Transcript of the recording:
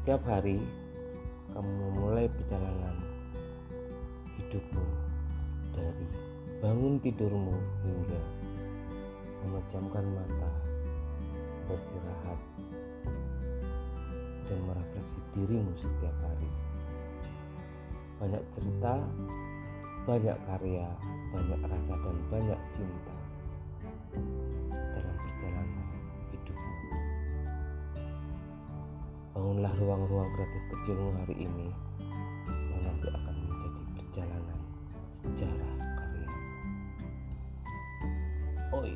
Setiap hari kamu memulai perjalanan hidupmu dari bangun tidurmu hingga memejamkan mata, beristirahat, dan merefleksi dirimu setiap hari. Banyak cerita, banyak karya, banyak rasa, dan banyak cinta Bangunlah ruang-ruang kreatif kecilmu hari ini yang nanti akan menjadi perjalanan sejarah karya. Oi.